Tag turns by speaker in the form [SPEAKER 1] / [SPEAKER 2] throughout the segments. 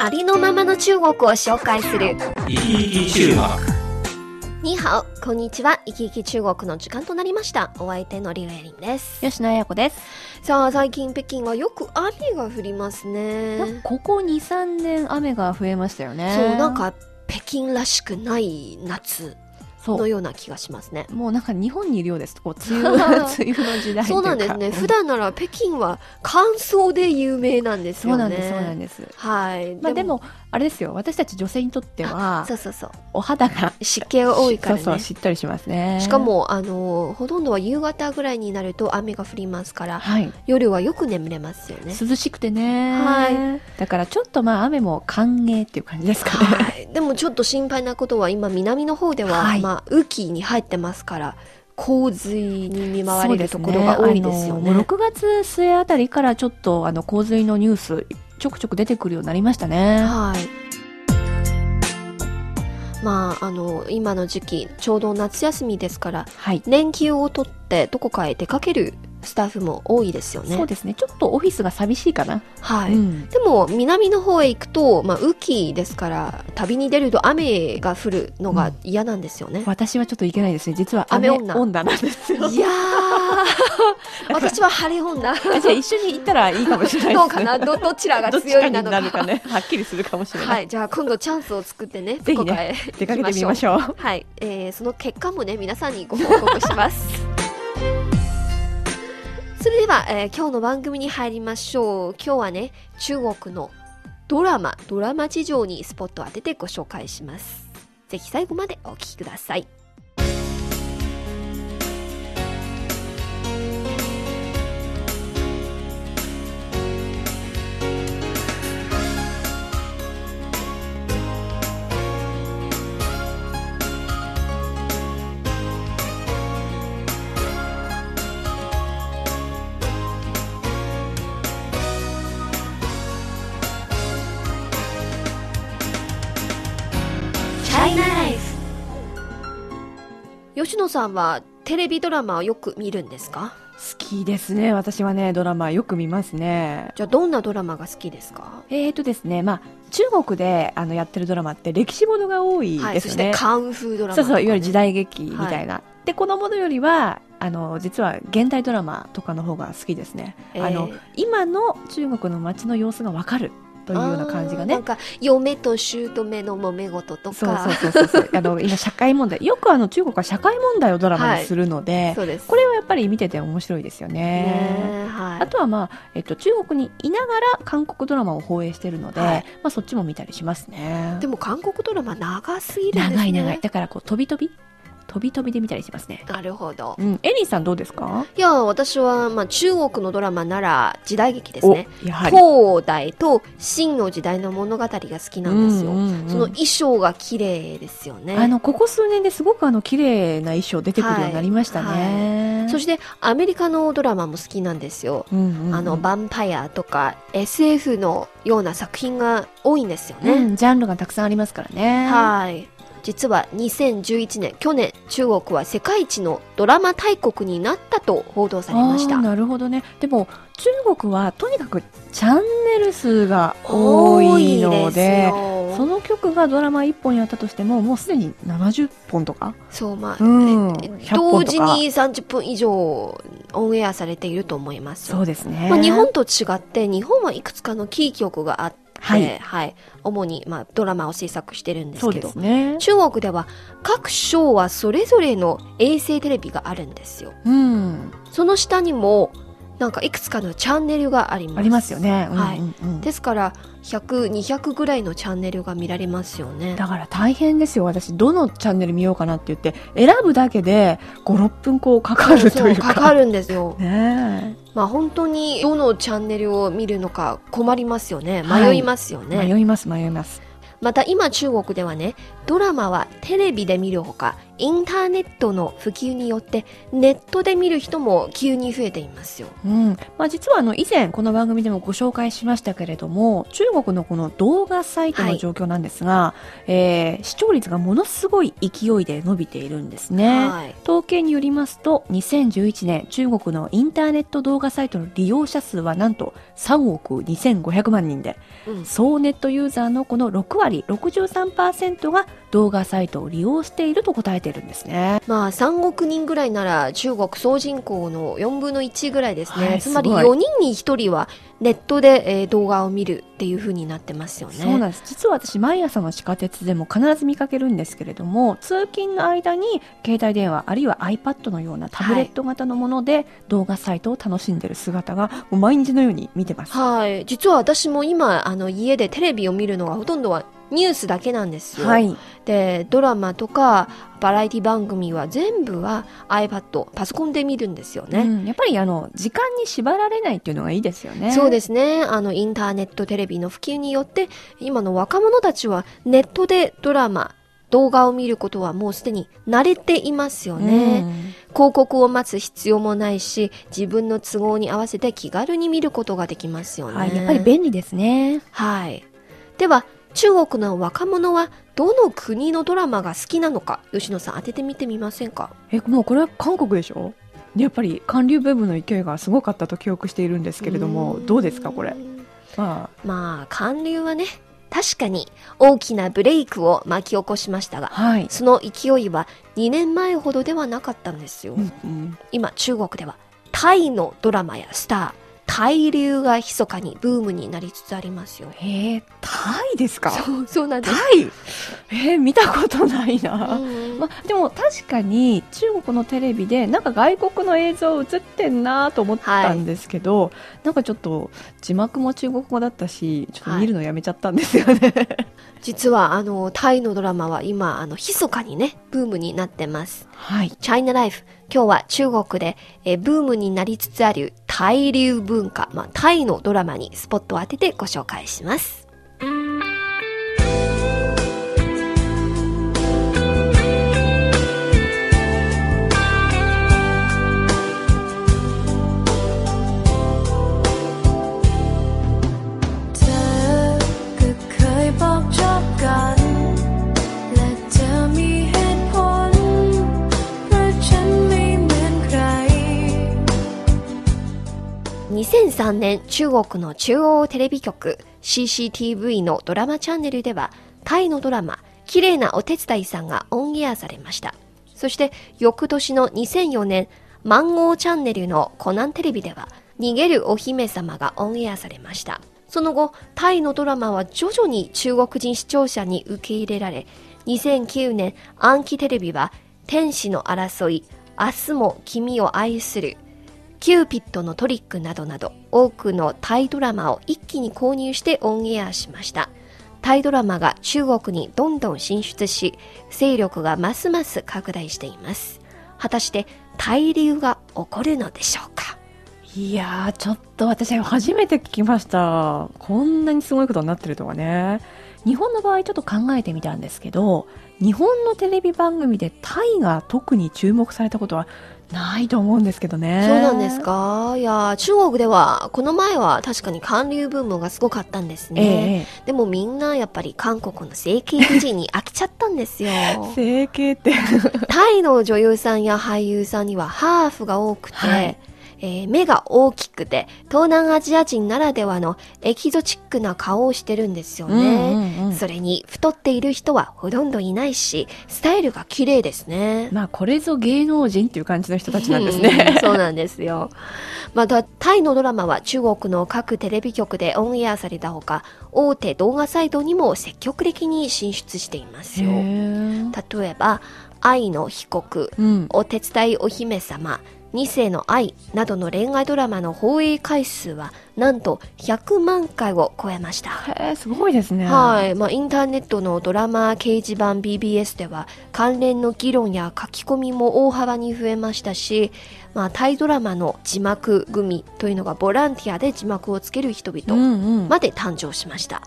[SPEAKER 1] ありのままの中国を紹介する。
[SPEAKER 2] 生き生き中国
[SPEAKER 1] にはこんにちは。生き生き中国の時間となりました。お相手のリュウエリンです。
[SPEAKER 3] 吉野彩子です。
[SPEAKER 1] さあ、最近北京はよく雨が降りますね。
[SPEAKER 3] ここ2、3年雨が増えましたよね。
[SPEAKER 1] そう、なん、か北京らしくない夏。のような気がしますね。
[SPEAKER 3] もうなんか日本にいるようです。こう、梅雨、梅雨の時代
[SPEAKER 1] そうなんですね。普段なら北京は乾燥で有名なんですよね。
[SPEAKER 3] そうなんです、そうなんです。
[SPEAKER 1] はい。
[SPEAKER 3] まあでも、あれですよ。私たち女性にとっては
[SPEAKER 1] そ、うそうそう。
[SPEAKER 3] お肌が、
[SPEAKER 1] 湿気が多いからね。
[SPEAKER 3] そうそう、しっとりしますね。
[SPEAKER 1] しか、も、あの、ほとんどは夕方ぐらいになると雨が降りますから、
[SPEAKER 3] はい。
[SPEAKER 1] 夜はよく眠れますよね。
[SPEAKER 3] 涼しくてね。
[SPEAKER 1] はい。
[SPEAKER 3] だからちょっとまあ雨も歓迎っていう感じですかね。
[SPEAKER 1] はい。でもちょっと心配なことは、今南の方では、
[SPEAKER 3] はい
[SPEAKER 1] まあ、雨季に入ってますから、洪水に見舞われるところが多いですよね。
[SPEAKER 3] あのもう6月末あたりからちょっとあの洪水のニュースちょくちょく出てくるようになりましたね。
[SPEAKER 1] はい。まあ、あの、今の時期、ちょうど夏休みですから、
[SPEAKER 3] はい。
[SPEAKER 1] 連休を取ってどこかへ出かけるスタッフも多いですよね。
[SPEAKER 3] そうですね。ちょっとオフィスが寂しいかな。
[SPEAKER 1] はい。
[SPEAKER 3] うん
[SPEAKER 1] でも南の方へ行くと、まあ、雨季ですから旅に出ると雨が降るのが嫌なんですよね、
[SPEAKER 3] 私はちょっといけないですね。実は雨
[SPEAKER 1] 雨女
[SPEAKER 3] 女なんですよ。
[SPEAKER 1] いやー 私は晴れ女
[SPEAKER 3] じゃあ一緒に行ったらいいかもしれないね。
[SPEAKER 1] どうかな？どどちらが強いなのか
[SPEAKER 3] かね。はっきりするかもしれない。
[SPEAKER 1] はいじゃあ今度チャンスを作ってね
[SPEAKER 3] ぜひね出かけてみましょう。
[SPEAKER 1] うはい、えーその結果もね皆さんにご報告しますそれでは、えー今日の番組に入りましょう。今日はね中国のドラマドラマ事情にスポットを当ててご紹介します。ぜひ最後までお聴きください。吉野さんはテレビドラマをよく見るんですか？
[SPEAKER 3] 好きですね。私はね、ドラマよく見ますね。
[SPEAKER 1] じゃあどんなドラマが好きですか？
[SPEAKER 3] えーとですね、まあ、中国であのやってるドラマって歴史ものが多い
[SPEAKER 1] はい、
[SPEAKER 3] ですよね。
[SPEAKER 1] そしてカンフードラマ
[SPEAKER 3] そうそう、いわゆる
[SPEAKER 1] 時
[SPEAKER 3] 時代劇みたいな。で、このものよりは、あの、実は現代ドラマとかの方が好きですね。あの、今の中国の街の様子がわかるというような感じがね
[SPEAKER 1] なん。か嫁と姑の揉め事とか
[SPEAKER 3] そうそうそうそう。あの、今社会問題。よくあの中国は社会問題をドラマにするので、
[SPEAKER 1] そうです
[SPEAKER 3] これはやっぱり見てて面白いですよね。
[SPEAKER 1] ねはい
[SPEAKER 3] あとはまあ、えっと、中国にいながら韓国ドラマを放映してるので、
[SPEAKER 1] はい
[SPEAKER 3] まあそっちも見たりしますね。
[SPEAKER 1] でも韓国ドラマ長すぎるんですね
[SPEAKER 3] 長い長い。だからこう、飛び飛び飛び飛びで見たりしますね。
[SPEAKER 1] なるほど。
[SPEAKER 3] うん。エリーさんどうですか？
[SPEAKER 1] いや私は、まあ、中国のドラマなら時代劇ですね。
[SPEAKER 3] おやはり。
[SPEAKER 1] 古代と秦の時代の物語が好きなんですよ、
[SPEAKER 3] うんうんうん。
[SPEAKER 1] その衣装が綺麗ですよね。
[SPEAKER 3] あの、ここ数年ですごくあの、綺麗な衣装出てくるようになりましたね。
[SPEAKER 1] そしてアメリカのドラマも好きなんですよ、
[SPEAKER 3] うんうんうん。
[SPEAKER 1] あのヴァンパイアとか SF のような作品が多いんですよね、
[SPEAKER 3] うん、ジャンルがたくさんありますからね。
[SPEAKER 1] はい実は2011年去年中国は世界一のドラマ大国になったと報道されました。
[SPEAKER 3] なるほどね。でも、中国はとにかくチャンネル数が多いので、その曲がドラマ1本やったとしても、もうすでに70本とか、
[SPEAKER 1] そうまあ、
[SPEAKER 3] うん
[SPEAKER 1] え
[SPEAKER 3] 100
[SPEAKER 1] 同時に30分以上オンエアされていると思います。
[SPEAKER 3] そうですね。
[SPEAKER 1] まあ、日本と違って日本はいくつかのキー局があって、
[SPEAKER 3] はい
[SPEAKER 1] はい主に、まあ、ドラマを制作してるんですけど
[SPEAKER 3] すね。
[SPEAKER 1] 中国では各省はそれぞれの衛星テレビがあるんですよ
[SPEAKER 3] うん。
[SPEAKER 1] その下にもなんかいくつかのチャンネルがあります
[SPEAKER 3] ありますよね。
[SPEAKER 1] はい
[SPEAKER 3] うんうんうん
[SPEAKER 1] ですから100200ぐらいのチャンネルが見られますよね
[SPEAKER 3] だから大変ですよ。私、どのチャンネル見ようかなって言って、選ぶだけで5、6分こうかかるというか。
[SPEAKER 1] そうかかるんですよ
[SPEAKER 3] ね
[SPEAKER 1] まあ本当にどのチャンネルを見るのか困りますよね。
[SPEAKER 3] はい。
[SPEAKER 1] 迷いますよ
[SPEAKER 3] え
[SPEAKER 1] ね、
[SPEAKER 3] 迷います、迷います。
[SPEAKER 1] また今中国ではね、ドラマはテレビで見るほか、インターネットの普及によってネットで見る人も急に増えていますよ。
[SPEAKER 3] うんまあ、実はあの以前この番組でもご紹介しましたけれども中国のこの動画サイトの状況なんですが、えー視聴率がものすごい勢いで伸びているんですね。
[SPEAKER 1] はい。
[SPEAKER 3] 統計によりますと2011年中国のインターネット動画サイトの利用者数はなんと3億2500万人で
[SPEAKER 1] うん
[SPEAKER 3] 総ネットユーザーのこの6割63%が動画サイトを利用していると答えているんですね。
[SPEAKER 1] まあ3億人ぐらいなら中国総人口の4分の1ぐらいですね。
[SPEAKER 3] はい
[SPEAKER 1] つまり
[SPEAKER 3] すごい
[SPEAKER 1] 4人に1人はネットで、えー動画を見るっていう風になってますよね。
[SPEAKER 3] そうなんです実は私毎朝の地下鉄でも必ず見かけるんですけれども通勤の間に携帯電話あるいは iPad のようなタブレット型のもので動画サイトを楽しんでる姿がもう毎日のように見てます。
[SPEAKER 1] はい。実は私も今、あの、家でテレビを見るのはほとんどはニュースだけなんですよ。
[SPEAKER 3] はい、
[SPEAKER 1] で、ドラマとかバラエティ番組は全部は iPad、パソコンで見るんですよね。
[SPEAKER 3] うん、やっぱりあの時間に縛られないっていうのがいいですよね。
[SPEAKER 1] そうですね。あの、インターネットテレビの普及によって、今の若者たちはネットでドラマ、動画を見ることはもうすでに慣れていますよね。
[SPEAKER 3] うん
[SPEAKER 1] 広告を待つ必要もないし、自分の都合に合わせて気軽に見ることができますよね。
[SPEAKER 3] はい、やっぱり便利ですね。
[SPEAKER 1] はい。では、中国の若者はどの国のドラマが好きなのか、吉野さん当ててみてみませんか？
[SPEAKER 3] え、もうこれは韓国でしょ？やっぱり韓流ブームの勢いがすごかったと記憶しているんですけれども、どうですかこれ？ま
[SPEAKER 1] まあ、韓流はね、確かに大きなブレイクを巻き起こしました
[SPEAKER 3] あ、
[SPEAKER 1] が、
[SPEAKER 3] はい。
[SPEAKER 1] その勢いは2年前ほどではなかったんですよ。
[SPEAKER 3] うんうん
[SPEAKER 1] 今、中国ではタイのドラマやスター、タイ流が密かにブームになりつつありますよ。
[SPEAKER 3] へえ、タイですか？
[SPEAKER 1] そう、そうなんです。
[SPEAKER 3] タイ？えー見たことないな。
[SPEAKER 1] うん
[SPEAKER 3] まあ、でも確かに中国のテレビでなんか外国の映像映ってんなと思ったんですけど、なんかちょっと字幕も中国語だったしちょっと見るのやめちゃったんですよね。
[SPEAKER 1] 実は、あの、タイのドラマは今、あの、密かにね、ブームになってます。
[SPEAKER 3] はい。
[SPEAKER 1] チャイナライフ。今日は中国で、えーブームになりつつあるタイ流文化、まあ、タイのドラマにスポットを当ててご紹介します。2003年、中国の中央テレビ局 CCTV のドラマチャンネルでは、タイのドラマ、綺麗なお手伝いさんがオンエアされました。そして、翌年の2004年、マンゴーチャンネルのコナンテレビでは、逃げるお姫様がオンエアされました。その後、タイのドラマは徐々に中国人視聴者に受け入れられ、2009年、暗記テレビは、天使の争い、明日も君を愛する、キューピッドのトリックなどなど多くのタイドラマを一気に購入してオンエアしました。タイドラマが中国にどんどん進出し、勢力がますます拡大しています。果たしてタイ流が起こるのでしょうか？
[SPEAKER 3] いやーちょっと私は初めて聞きましたこんなにすごいことになってるとはね日本の場合ちょっと考えてみたんですけど日本のテレビ番組でタイが特に注目されたことはないと思うんですけどね。
[SPEAKER 1] そうなんですか？いや、中国では、この前は確かに韓流ブームがすごかったんです
[SPEAKER 3] え
[SPEAKER 1] ね。
[SPEAKER 3] え
[SPEAKER 1] でもみんなやっぱり韓国の整形美人に飽きちゃったんですよ。
[SPEAKER 3] 整形って。
[SPEAKER 1] タイの女優さんや俳優さんにはハーフが多くて、
[SPEAKER 3] はい
[SPEAKER 1] えー目が大きくて、東南アジア人ならではのエキゾチックな顔をしてるんですよね。
[SPEAKER 3] うんうんうん
[SPEAKER 1] それに太っている人はほとんどいないし、スタイルが綺麗ですね。
[SPEAKER 3] まあこれぞ芸能人っていう感じの人たちなんですね
[SPEAKER 1] うんそうなんですよ。また、タイのドラマは中国の各テレビ局でオンエアされたほか、大手動画サイトにも積極的に進出していますよ。例えば、愛の被告、
[SPEAKER 3] うん
[SPEAKER 1] お手伝いお姫様、二世の愛などの恋愛ドラマの放映回数はなんと100万回を超えました。
[SPEAKER 3] へえすごいですね
[SPEAKER 1] はい。まあ、インターネットのドラマ掲示板 BBS では関連の議論や書き込みも大幅に増えましたし、まあ、タイドラマの字幕組というのがボランティアで字幕をつける人々
[SPEAKER 3] うんうん
[SPEAKER 1] まで誕生しました。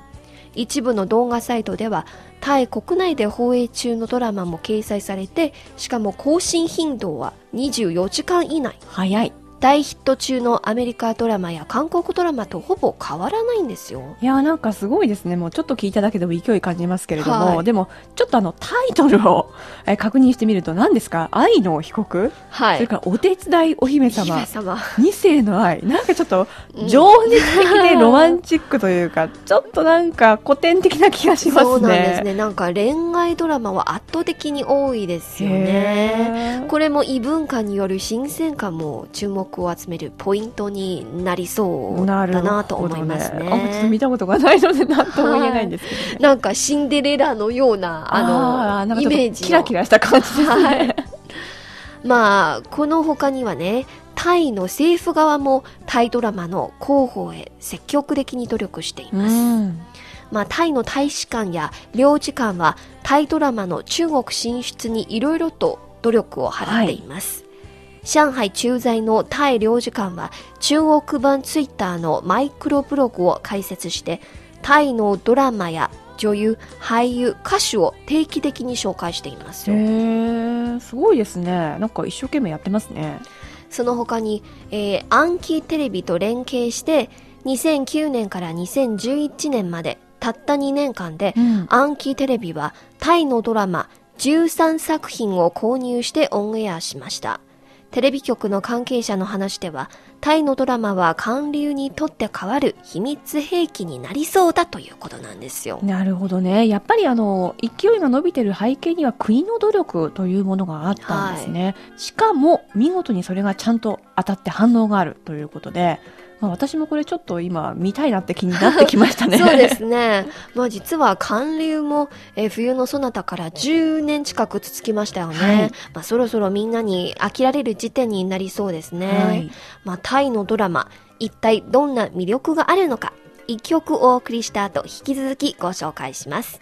[SPEAKER 1] 一部の動画サイトではタイ国内で放映中のドラマも掲載されてしかも更新頻度は24時間以内
[SPEAKER 3] 早い。
[SPEAKER 1] 大ヒット中のアメリカドラマや韓国ドラマとほぼ変わらないんですよ。
[SPEAKER 3] いやーなんかすごいですね。もうちょっと聞いただけでも勢い感じますけれども、
[SPEAKER 1] はい。
[SPEAKER 3] でもちょっとあのタイトルを えー確認してみると何ですか？愛の被告、
[SPEAKER 1] は
[SPEAKER 3] それからお手伝いお姫様？
[SPEAKER 1] 姫様。
[SPEAKER 3] 二世の愛。なんかちょっと
[SPEAKER 1] うん
[SPEAKER 3] 情熱的でロマンチックというか、ちょっとなんか古典的な気がしますね。
[SPEAKER 1] そうなんですね。なんか恋愛ドラマは圧倒的に多いですよね。これも異文化による新鮮感も注目を集めるポイントになりそうだなと思いますね。
[SPEAKER 3] あちょっと見たことがないので何とも言えないんですけどね。
[SPEAKER 1] なんかシンデレラのようなあのイメージの
[SPEAKER 3] キラキラした感じですね。
[SPEAKER 1] はいまあこの他にはねタイの政府側もタイドラマの広報へ積極的に努力しています。
[SPEAKER 3] うん
[SPEAKER 1] まあ、タイの大使館や領事館はタイドラマの中国進出にいろいろと努力を払っています、上海駐在のタイ領事館は中国版ツイッターのマイクロブログを開設してタイのドラマや女優俳優歌手を定期的に紹介しています
[SPEAKER 3] へ
[SPEAKER 1] よ
[SPEAKER 3] ーすごいですね。なんか一生懸命やってますね。
[SPEAKER 1] その他に、えー、アンキーテレビと連携して2009年から2011年までたった2年間で、
[SPEAKER 3] うん
[SPEAKER 1] アンキーテレビはタイのドラマ13作品を購入してオンエアしました。テレビ局の関係者の話では、タイのドラマは韓流にとって変わる秘密兵器になりそうだということなんですよ。
[SPEAKER 3] なるほどね。やっぱりあの、勢いが伸びてる背景には国の努力というものがあったんですね。しかも、見事にそれがちゃんと当たって反応があるということで、まあ、私もこれちょっと今見たいなって気になってきましたね。
[SPEAKER 1] そうですね。まあ実は韓流も、えー冬のそなたから10年近く続きましたよね。
[SPEAKER 3] はい
[SPEAKER 1] まあそろそろみんなに飽きられる時点になりそうですね。
[SPEAKER 3] はい
[SPEAKER 1] まあタイのドラマ、一体どんな魅力があるのか、一曲お送りした後、引き続きご紹介します。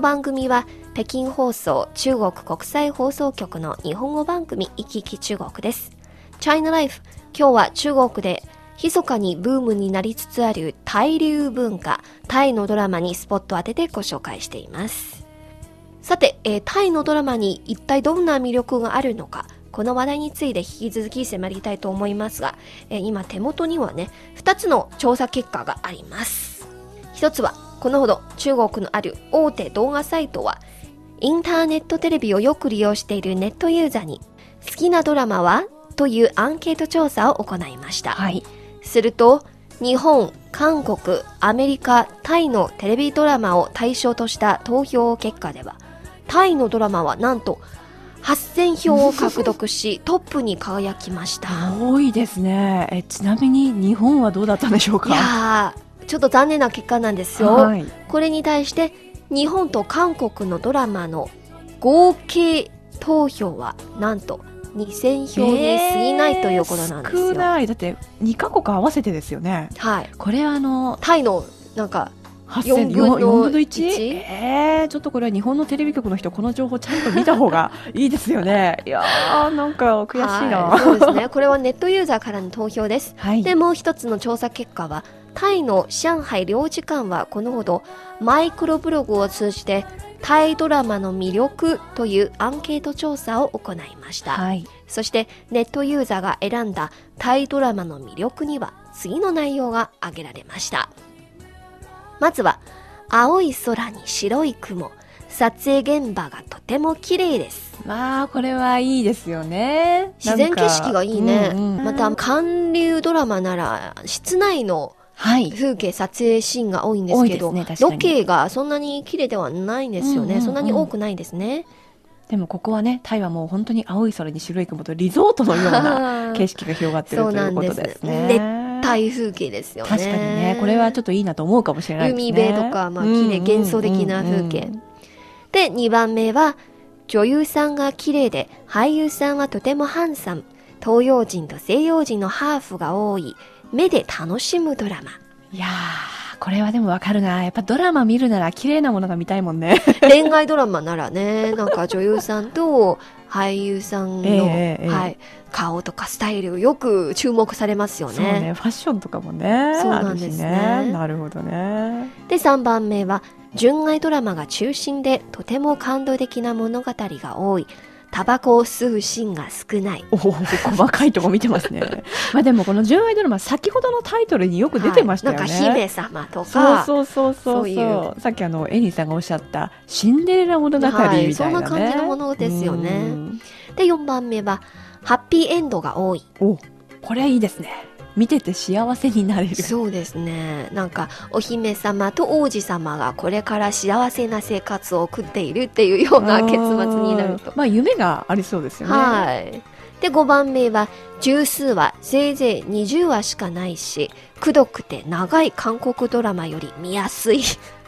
[SPEAKER 1] の番組は北京放送中国国際放送局の日本語番組行き来中国です。China Life 今日は中国で密かにブームになりつつあるタイ流文化、タイのドラマにスポットを当ててご紹介しています。さて、えータイのドラマに一体どんな魅力があるのか、この話題について引き続き迫りたいと思いますが、えー今手元にはね、2つの調査結果があります。一つは、このほど中国のある大手動画サイトは、インターネットテレビをよく利用しているネットユーザーに、好きなドラマはというアンケート調査を行いました。
[SPEAKER 3] はい。
[SPEAKER 1] すると、日本、韓国、アメリカ、タイのテレビドラマを対象とした投票結果では、タイのドラマはなんと8000票を獲得し、トップに輝きました。
[SPEAKER 3] 多いですね。え、ちなみに日本はどうだったんでしょう
[SPEAKER 1] い
[SPEAKER 3] か
[SPEAKER 1] やー、ちょっと残念な結果なんですよ。
[SPEAKER 3] はい。
[SPEAKER 1] これに対して日本と韓国のドラマの合計投票はなんと2000票に過ぎないということなんですよ。
[SPEAKER 3] 少ない。だって2カ国合わせてですよね。
[SPEAKER 1] はい。
[SPEAKER 3] これあの、
[SPEAKER 1] タイのなんか
[SPEAKER 3] 8000
[SPEAKER 1] 4分の
[SPEAKER 3] 4分の 1?
[SPEAKER 1] 1
[SPEAKER 3] えー、ちょっとこれは日本のテレビ局の人この情報ちゃんと見た方がいいですよねいやーなんか悔しいな
[SPEAKER 1] はい、そうですね。これはネットユーザーからの投票です。
[SPEAKER 3] はい
[SPEAKER 1] で、もう一つの調査結果は、タイの上海領事館はこのほど、マイクロブログを通じて、タイドラマの魅力というアンケート調査を行いました。
[SPEAKER 3] はい
[SPEAKER 1] そして、ネットユーザーが選んだタイドラマの魅力には、次の内容が挙げられました。まずは、青い空に白い雲。撮影現場がとても綺麗です。
[SPEAKER 3] まあこれはいいですよね
[SPEAKER 1] 自然景色がいいね。
[SPEAKER 3] うんうん
[SPEAKER 1] また、韓流ドラマなら、室内の
[SPEAKER 3] はい
[SPEAKER 1] 風景撮影シーンが多いんですけど、
[SPEAKER 3] ね
[SPEAKER 1] ロケがそんなに綺麗ではないんですよね。
[SPEAKER 3] うんうんうん
[SPEAKER 1] そんなに多くないですね。
[SPEAKER 3] でもここはねタイはもう本当に青い空に白い雲とリゾートのような 景色が広がってるということ
[SPEAKER 1] なんです
[SPEAKER 3] ね
[SPEAKER 1] 熱帯風景ですよね。
[SPEAKER 3] 確かにねこれはちょっといいなと思うかもしれないですね
[SPEAKER 1] 海辺とか、まあ、綺麗、幻想的な風景。で、2番目は、女優さんが綺麗で、俳優さんはとてもハンサム。東洋人と西洋人のハーフが多い、目で楽しむドラマ。
[SPEAKER 3] いやーこれはでもわかるな。やっぱドラマ見るなら綺麗なものが見たいもんね。
[SPEAKER 1] 恋愛ドラマならね、なんか女優さんと俳優さんの、
[SPEAKER 3] ええええ
[SPEAKER 1] はい、顔とかスタイルよく注目されますよ
[SPEAKER 3] そうね。ファッションとかもね
[SPEAKER 1] そうなんですね。
[SPEAKER 3] あるしなるほどね。
[SPEAKER 1] で、3番目は、純愛ドラマが中心でとても感動的な物語が多い。タバコを吸うシーンが少ない。
[SPEAKER 3] おお細かいとこ見てますね。まあでもこの純愛ドラマ先ほどのタイトルによく出てましたよね、
[SPEAKER 1] はいなんか姫様と
[SPEAKER 3] そう
[SPEAKER 1] か、
[SPEAKER 3] そうそうそう。
[SPEAKER 1] そういう。
[SPEAKER 3] さっきあのエニーさんがおっしゃったシンデレラ物語みたいなね、
[SPEAKER 1] はいそんな感じのものですよね。
[SPEAKER 3] うん。
[SPEAKER 1] で、4番目は、ハッピーエンドが多い。
[SPEAKER 3] おこれはいいですね見てて幸せになれる
[SPEAKER 1] そうですね。なんか、お姫様と王子様がこれから幸せな生活を送っているっていうような結末になると
[SPEAKER 3] うん。まあ夢がありそうですよね
[SPEAKER 1] はい。で、5番目は、十数話、せいぜい20話しかないし、くどくて長い韓国ドラマより見やすい。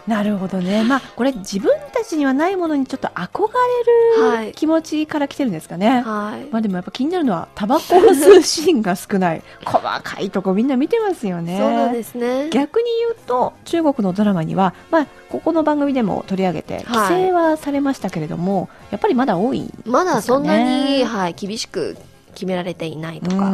[SPEAKER 3] なるほどね。まあこれ自分たちにはないものにちょっと憧
[SPEAKER 1] はい。
[SPEAKER 3] れる気持ちから来てるんですかね、
[SPEAKER 1] はい。
[SPEAKER 3] まあでもやっぱ気になるのはタバコを吸うシーンが少ない。細かいとこみんな見てますよね。
[SPEAKER 1] そうなんですね。
[SPEAKER 3] 逆に言うと中国のドラマには、まあ、ここの番組でも取り上げて規制はされましたけれども、やっぱりまだ多い
[SPEAKER 1] まだそんなに、はい、厳しく決められていないとか。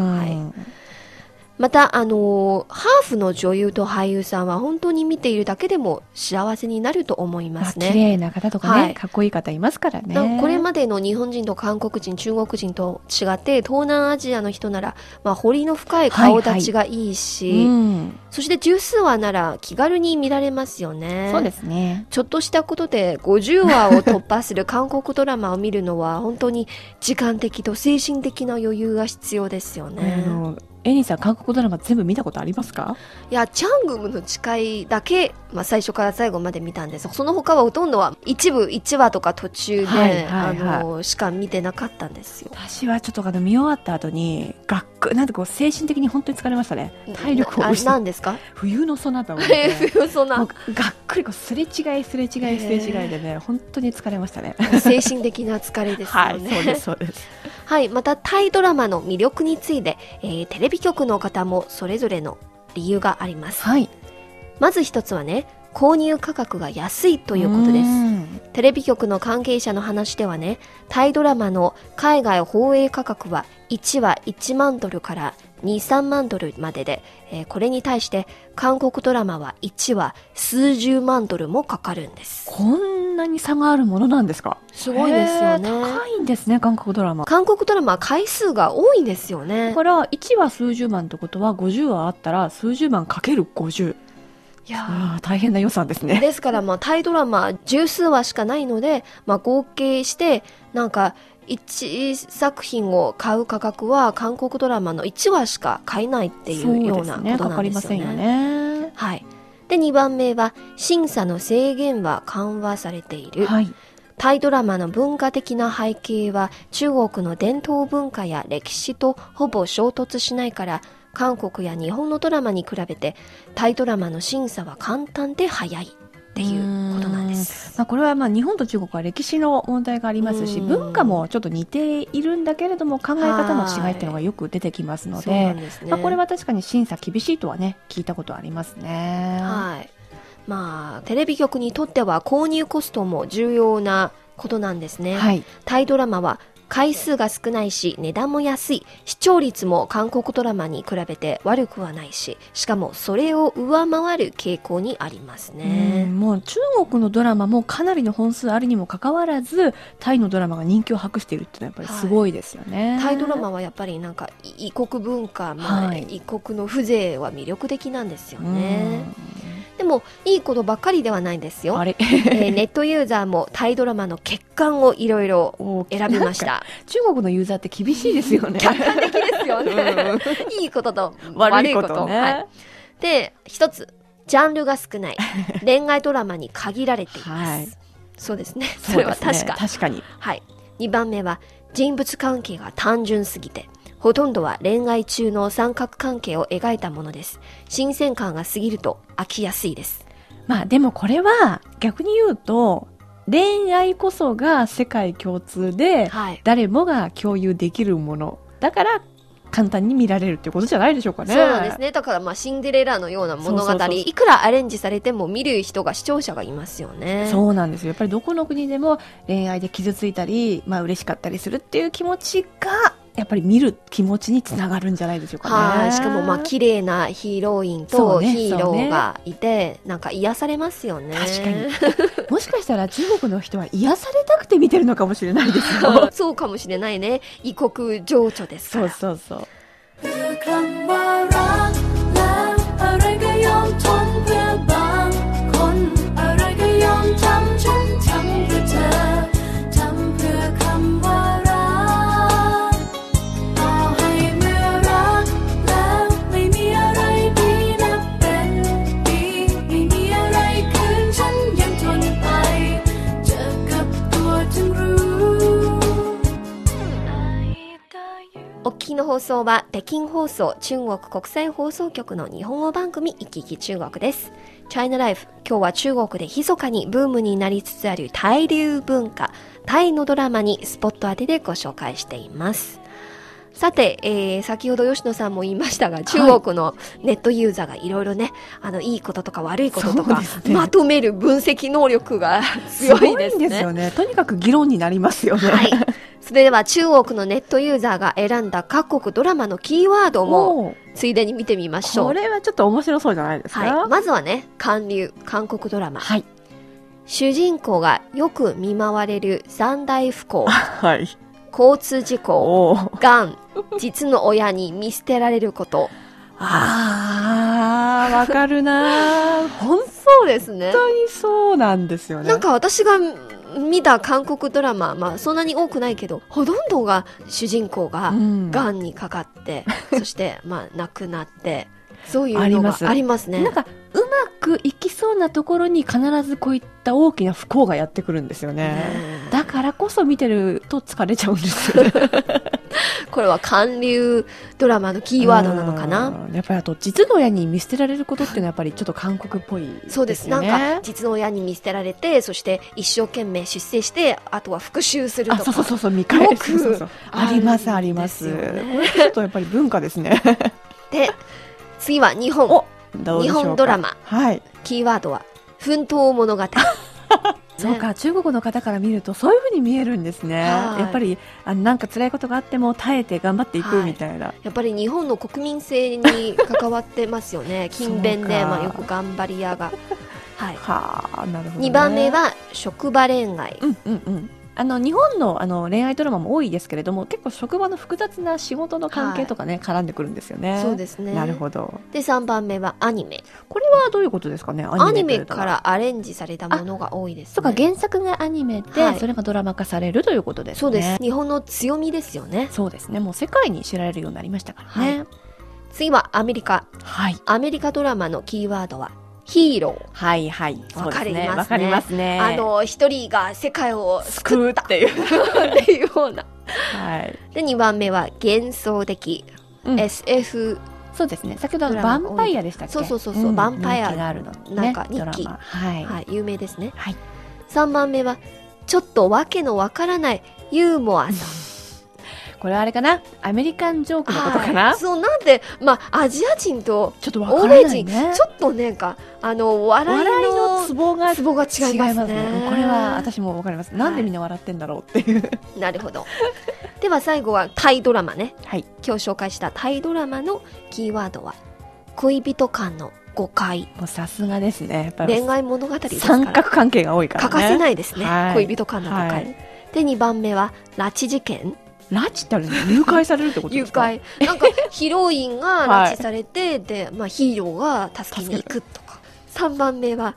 [SPEAKER 1] また、あのーハーフの女優と俳優さんは本当に見ているだけでも幸せになると思い
[SPEAKER 3] ま
[SPEAKER 1] すね。
[SPEAKER 3] 綺麗な方とかね、
[SPEAKER 1] はい
[SPEAKER 3] かっこいい方いますからね
[SPEAKER 1] これまでの日本人と韓国人、中国人と違って、東南アジアの人なら、まあ、彫りの深い顔立ちがいいし、
[SPEAKER 3] うん、
[SPEAKER 1] そして十数話なら気軽に見られますよね。
[SPEAKER 3] そうですね
[SPEAKER 1] ちょっとしたことで50話を突破する韓国ドラマを見るのは本当に時間的と精神的な余裕が必要ですよね。
[SPEAKER 3] エニーさん韓国ドラマ全部見たことありますか？
[SPEAKER 1] いや、チャングムの誓いだけ、まあ、最初から最後まで見たんです。その他はほとんどは一部1話とか途中で、
[SPEAKER 3] はいはいはい。
[SPEAKER 1] あの、しか見てなかったんですよ。
[SPEAKER 3] 私はちょっとあの見終わった後にがっくなんてこう精神的に本当に疲れましたね。体力を
[SPEAKER 1] あ
[SPEAKER 3] 失う
[SPEAKER 1] 何ですか？
[SPEAKER 3] 冬のソナタを見て。
[SPEAKER 1] そんな
[SPEAKER 3] がっくりこうすれ違いすれ違いすれ違いでね本当に疲れましたね。
[SPEAKER 1] 精神的な疲れですよ
[SPEAKER 3] はい
[SPEAKER 1] ね。
[SPEAKER 3] そうですそうです
[SPEAKER 1] はい、またタイドラマの魅力について、えーテレビ局の方もそれぞれの理由があります。
[SPEAKER 3] はい
[SPEAKER 1] まず一つはね、購入価格が安いということです。
[SPEAKER 3] ん
[SPEAKER 1] テレビ局の関係者の話ではね、タイドラマの海外放映価格は1話1万ドルから2、3万ドルまでで、えーこれに対して韓国ドラマは1話数十万ドルもかかるんです。
[SPEAKER 3] こんなに差があるものなんですか？
[SPEAKER 1] すごいですよね。
[SPEAKER 3] 高いんですね韓国ドラマ。
[SPEAKER 1] 韓国ドラマは回数が多いんですよね。
[SPEAKER 3] だ。から1話数十万ってことは50話あったら数十万かける50
[SPEAKER 1] いや
[SPEAKER 3] 大変な予算ですね。
[SPEAKER 1] ですから、まあ、タイドラマ十数話しかないので、まあ、合計して、なんか、1作品を買う価格は韓国ドラマの1話しか買えないっていうようなことなんですよね。
[SPEAKER 3] かかりませんよね
[SPEAKER 1] はい。で、2番目は、審査の制限は緩和されている。
[SPEAKER 3] はい
[SPEAKER 1] タイドラマの文化的な背景は中国の伝統文化や歴史とほぼ衝突しないから、韓国や日本のドラマに比べてタイドラマの審査は簡単で早いっていうことなんです。
[SPEAKER 3] まあ、これはまあ日本と中国は歴史の問題がありますし
[SPEAKER 1] うん
[SPEAKER 3] 文化もちょっと似ているんだけれども考え方の違いっていうのがよく出てきますので
[SPEAKER 1] ね。
[SPEAKER 3] まあ、これは確かに審査厳しいとはね聞いたことありますね。
[SPEAKER 1] はい。まあ、テレビ局にとっては購入コストも重要なことなんですね。
[SPEAKER 3] はい。
[SPEAKER 1] タイドラマは回数が少ないし値段も安い。視聴率も韓国ドラマに比べて悪くはないししかもそれを上回る傾向にあります
[SPEAKER 3] う
[SPEAKER 1] ね
[SPEAKER 3] んもう中国のドラマもかなりの本数あるにもかかわらずタイのドラマが人気を博しているっていうのはやっぱりすごいですよね、
[SPEAKER 1] タイドラマはやっぱりなんかい異国文化、まあ
[SPEAKER 3] はい。
[SPEAKER 1] 異国の風情は魅力的なんですよ
[SPEAKER 3] うん。
[SPEAKER 1] ねでもいいことばっかりではないんですよ。
[SPEAKER 3] あれ。
[SPEAKER 1] えーネットユーザーもタイドラマの欠陥をいろいろ
[SPEAKER 3] お
[SPEAKER 1] 選びました。
[SPEAKER 3] 中国のユーザーって厳しいですよね。
[SPEAKER 1] 客観的ですよね。いいことと悪
[SPEAKER 3] 悪い
[SPEAKER 1] いこ
[SPEAKER 3] こと。とね、
[SPEAKER 1] はい。で一つジャンルが少ない。恋愛ドラマに限られています、
[SPEAKER 3] はい。
[SPEAKER 1] そうですね。それは確か、
[SPEAKER 3] ね確かに。
[SPEAKER 1] はい。2番目は人物関係が単純すぎてほとんどは恋愛中の三角関係を描いたものです。新鮮感が過ぎると飽きやすいです。
[SPEAKER 3] まあでもこれは逆に言うと恋愛こそが世界共通で
[SPEAKER 1] はい。
[SPEAKER 3] 誰もが共有できるものだから簡単に見られるってことじゃないでしょうかね。
[SPEAKER 1] そうなんですね。だからまあシンデレラのような物語いくらアレンジされても見る人が視聴者がいますよね。
[SPEAKER 3] そうなんですよ。やっぱりどこの国でも恋愛で傷ついたり、まあ嬉しかったりするっていう気持ちがやっぱり見る気持ちにつながるんじゃないでしょうかね。
[SPEAKER 1] はいしかもまあ綺麗なヒーロインとヒーローがいて、なんか癒されますよね
[SPEAKER 3] 確かにもしかしたら中国の人は癒されたくて見てるのかもしれないですよ。
[SPEAKER 1] そうかもしれないね異国情緒ですか
[SPEAKER 3] そう
[SPEAKER 1] ら
[SPEAKER 3] そうそう。
[SPEAKER 1] お聞きの放送は北京放送中国国際放送局の日本語番組「いきいき中国」です。チャイナライフ今日は中国で密かにブームになりつつあるタイ流文化タイのドラマにスポット当てでご紹介しています。さて、えー先ほど吉野さんも言いましたが、中国のネットユーザーがいろいろね、あの、いいこととか悪いこととか、
[SPEAKER 3] ね
[SPEAKER 1] まとめる分析能力が 強いですね。
[SPEAKER 3] ごいんですよね。とにかく議論になりますよね。
[SPEAKER 1] はい。それでは中国のネットユーザーが選んだ各国ドラマのキーワードもついでに見てみましょう。
[SPEAKER 3] これはちょっと面白そうじゃないですか？
[SPEAKER 1] はい。まずはね、韓流、韓国ドラマ。
[SPEAKER 3] はい。
[SPEAKER 1] 主人公がよく見舞われる三大不幸、
[SPEAKER 3] はい。
[SPEAKER 1] 交通事故、がん、実の親に見捨てられること。
[SPEAKER 3] あー、わかるなー。本
[SPEAKER 1] そうですね。
[SPEAKER 3] 当にそうなんですよね。
[SPEAKER 1] なんか私が見た韓国ドラマ、まあそんなに多くないけど、ほとんどが主人公が
[SPEAKER 3] うん
[SPEAKER 1] がんにかかって、そしてまあ亡くなって、そういうのが
[SPEAKER 3] あります
[SPEAKER 1] ありますね。
[SPEAKER 3] なんかうまくいきそうなところに必ずこういった大きな不幸がやってくるんですよね。
[SPEAKER 1] ね
[SPEAKER 3] だからこそ見てると疲れちゃうんです。
[SPEAKER 1] これは韓流ドラマのキーワードなのかな？
[SPEAKER 3] うんやっぱりあと実の親に見捨てられることっていうのはやっぱりちょっと韓国っぽいね。
[SPEAKER 1] そうです。なんか、実の親に見捨てられて、そして一生懸命出世して、あとは復讐すると
[SPEAKER 3] あ、
[SPEAKER 1] か。
[SPEAKER 3] そうそうそうそう、見返す。そうそうあります、あります。こ れちょっとやっぱり文化ですね。
[SPEAKER 1] で、次は日本。日本ドラマ。
[SPEAKER 3] はい。
[SPEAKER 1] キーワードは、奮闘物語。
[SPEAKER 3] そうか、中国の方から見るとそういうふうに見えるんですね。
[SPEAKER 1] はい
[SPEAKER 3] やっぱりあのなんか辛いことがあっても耐えて頑張っていく
[SPEAKER 1] はい
[SPEAKER 3] みたいな。
[SPEAKER 1] やっぱり日本の国民性に関わってますよね。勤勉で、まあよく頑張り屋が。はい。
[SPEAKER 3] はあ、なるほど、ね。
[SPEAKER 1] 2番目。は、職場恋愛。
[SPEAKER 3] うんうんうん。あの日本のあの恋愛ドラマも多いですけれども結構職場の複雑な仕事の関係とかね、絡んでくるんですよね
[SPEAKER 1] そうですね。
[SPEAKER 3] なるほど
[SPEAKER 1] で、3番目はアニメ。
[SPEAKER 3] これはどういうことですかね
[SPEAKER 1] アニメからアレンジされたものが多いです、ね。
[SPEAKER 3] そうか原作がアニメで、
[SPEAKER 1] はい
[SPEAKER 3] それがドラマ化されるということですね
[SPEAKER 1] そうです。日本の強みですよね。
[SPEAKER 3] そうですねもう世界に知られるようになりましたからね
[SPEAKER 1] 次はアメリカ。
[SPEAKER 3] はい
[SPEAKER 1] アメリカドラマのキーワードは、ヒーロー。
[SPEAKER 3] はいはいそうですね。
[SPEAKER 1] わか
[SPEAKER 3] わかり
[SPEAKER 1] りますすね。
[SPEAKER 3] ね
[SPEAKER 1] あの、一人が世界を救った。
[SPEAKER 3] っていう。
[SPEAKER 1] っていうような。
[SPEAKER 3] はい、
[SPEAKER 1] で、2番目は幻想的。
[SPEAKER 3] うん。
[SPEAKER 1] SF、
[SPEAKER 3] そうですね。先ほどあのヴァンパイアでしたっけ？
[SPEAKER 1] そうそうそうそう。ん。ヴァンパイア
[SPEAKER 3] 人気があるのね。
[SPEAKER 1] なんか日記
[SPEAKER 3] はい、
[SPEAKER 1] はい、有名ですね。
[SPEAKER 3] はい。
[SPEAKER 1] 3番目は、ちょっとわけのわからないユーモアさん。
[SPEAKER 3] これはあれかな？アメリカンジョークのことかな、
[SPEAKER 1] はいそうなんで、まあ、アジア人と欧米人、
[SPEAKER 3] ないね
[SPEAKER 1] ちょっとね、か、あの、笑いの
[SPEAKER 3] のツボが
[SPEAKER 1] ツボが違いますね。
[SPEAKER 3] これは私もわかります。なんでみんな笑ってんだろうっていう。
[SPEAKER 1] なるほど。では最後はタイドラマね。
[SPEAKER 3] はい。
[SPEAKER 1] 今日紹介したタイドラマのキーワードは、恋人間の誤解。
[SPEAKER 3] もうさすがですね。
[SPEAKER 1] 恋愛物語ですから。
[SPEAKER 3] 三角関係が多いからね。
[SPEAKER 1] 欠かせないですね。
[SPEAKER 3] はい
[SPEAKER 1] 恋人間の誤解。
[SPEAKER 3] はい
[SPEAKER 1] で、2番目は、拉致事件。
[SPEAKER 3] 拉致ってあるの誘拐されるってこと
[SPEAKER 1] 誘
[SPEAKER 3] ですか？
[SPEAKER 1] 拐。なんか、ヒロインが拉致されて、で、まあ、ヒーローが助けに行くとか。3番目は、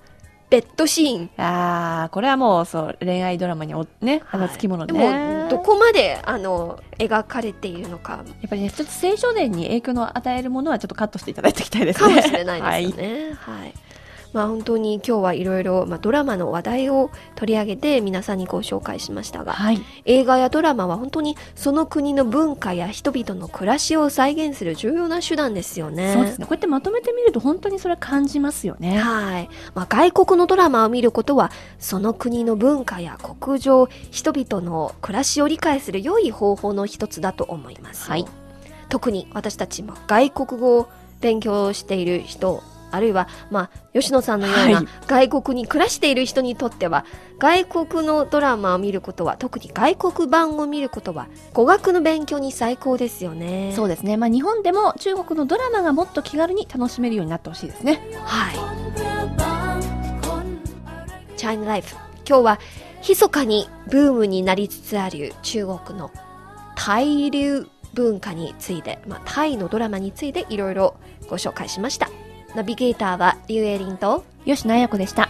[SPEAKER 1] ベッドシーン。
[SPEAKER 3] ああ、これはもうそう、恋愛ドラマにおね、あのつきもの
[SPEAKER 1] で
[SPEAKER 3] ね。
[SPEAKER 1] も、どこまで、あの、描かれているのか、
[SPEAKER 3] やっぱりね、ちょっと青少年に影響の与えるものはちょっとカットしていただいていきたいですね。
[SPEAKER 1] かもしれないですよね。はい。まあ本当に今日はいろいろまあドラマの話題を取り上げて皆さんにご紹介しましたが、
[SPEAKER 3] はい。
[SPEAKER 1] 映画やドラマは本当にその国の文化や人々の暮らしを再現する重要な手段ですよね。
[SPEAKER 3] そうですね。こうやってまとめてみると本当にそれは感じますよね。
[SPEAKER 1] はい。まあ、外国のドラマを見ることは、その国の文化や国情、人々の暮らしを理解する良い方法の一つだと思いますよ。
[SPEAKER 3] はい
[SPEAKER 1] 特に私たち、まあ、外国語を勉強している人、あるいは、まあ、吉野さんのような外国に暮らしている人にとっては、はい、外国のドラマを見ることは特に外国版を見ることは語学の勉強に最高ですよね。
[SPEAKER 3] そうですね、まあ、日本でも中国のドラマがもっと気軽に楽しめるようになってほしいですね。
[SPEAKER 1] はい。チャイナライフ今日は密かにブームになりつつある中国の対流文化について、まあ、タイのドラマについていろいろご紹介しました。ナビゲーターはリュウエリンと
[SPEAKER 3] 吉野彩子でした。